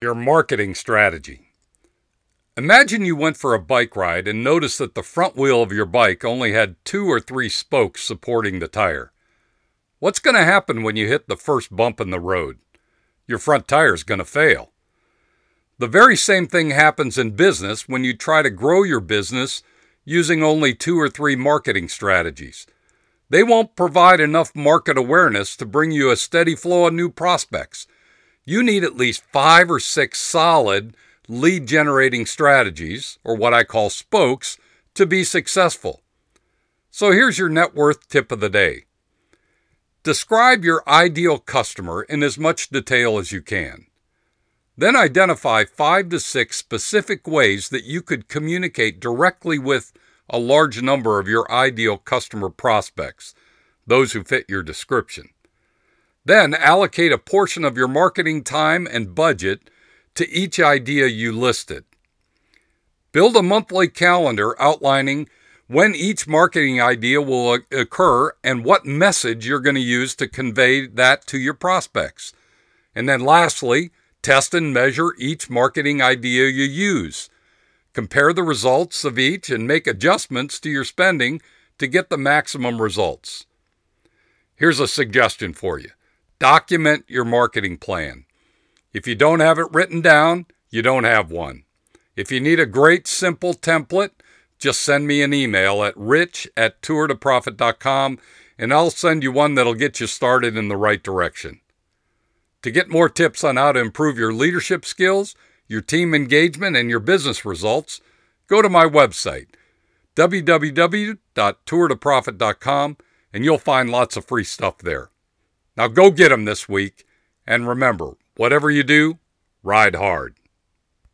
Your marketing strategy. Imagine you went for a bike ride and noticed that the front wheel of your bike only had two or three spokes supporting the tire. What's going to happen when you hit the first bump in the road? Your front tire is going to fail. The very same thing happens in business when you try to grow your business using only two or three marketing strategies. They won't provide enough market awareness to bring you a steady flow of new prospects you need at least five or six solid lead generating strategies, or what I call spokes, to be successful. So here's your net worth tip of the day Describe your ideal customer in as much detail as you can. Then identify five to six specific ways that you could communicate directly with a large number of your ideal customer prospects, those who fit your description. Then allocate a portion of your marketing time and budget to each idea you listed. Build a monthly calendar outlining when each marketing idea will occur and what message you're going to use to convey that to your prospects. And then lastly, test and measure each marketing idea you use. Compare the results of each and make adjustments to your spending to get the maximum results. Here's a suggestion for you Document your marketing plan. If you don't have it written down, you don't have one. If you need a great simple template, just send me an email at rich at tourtoprofit.com and I'll send you one that'll get you started in the right direction. To get more tips on how to improve your leadership skills, your team engagement, and your business results, go to my website, www.tourtoprofit.com, and you'll find lots of free stuff there. Now go get them this week. And remember, whatever you do, ride hard.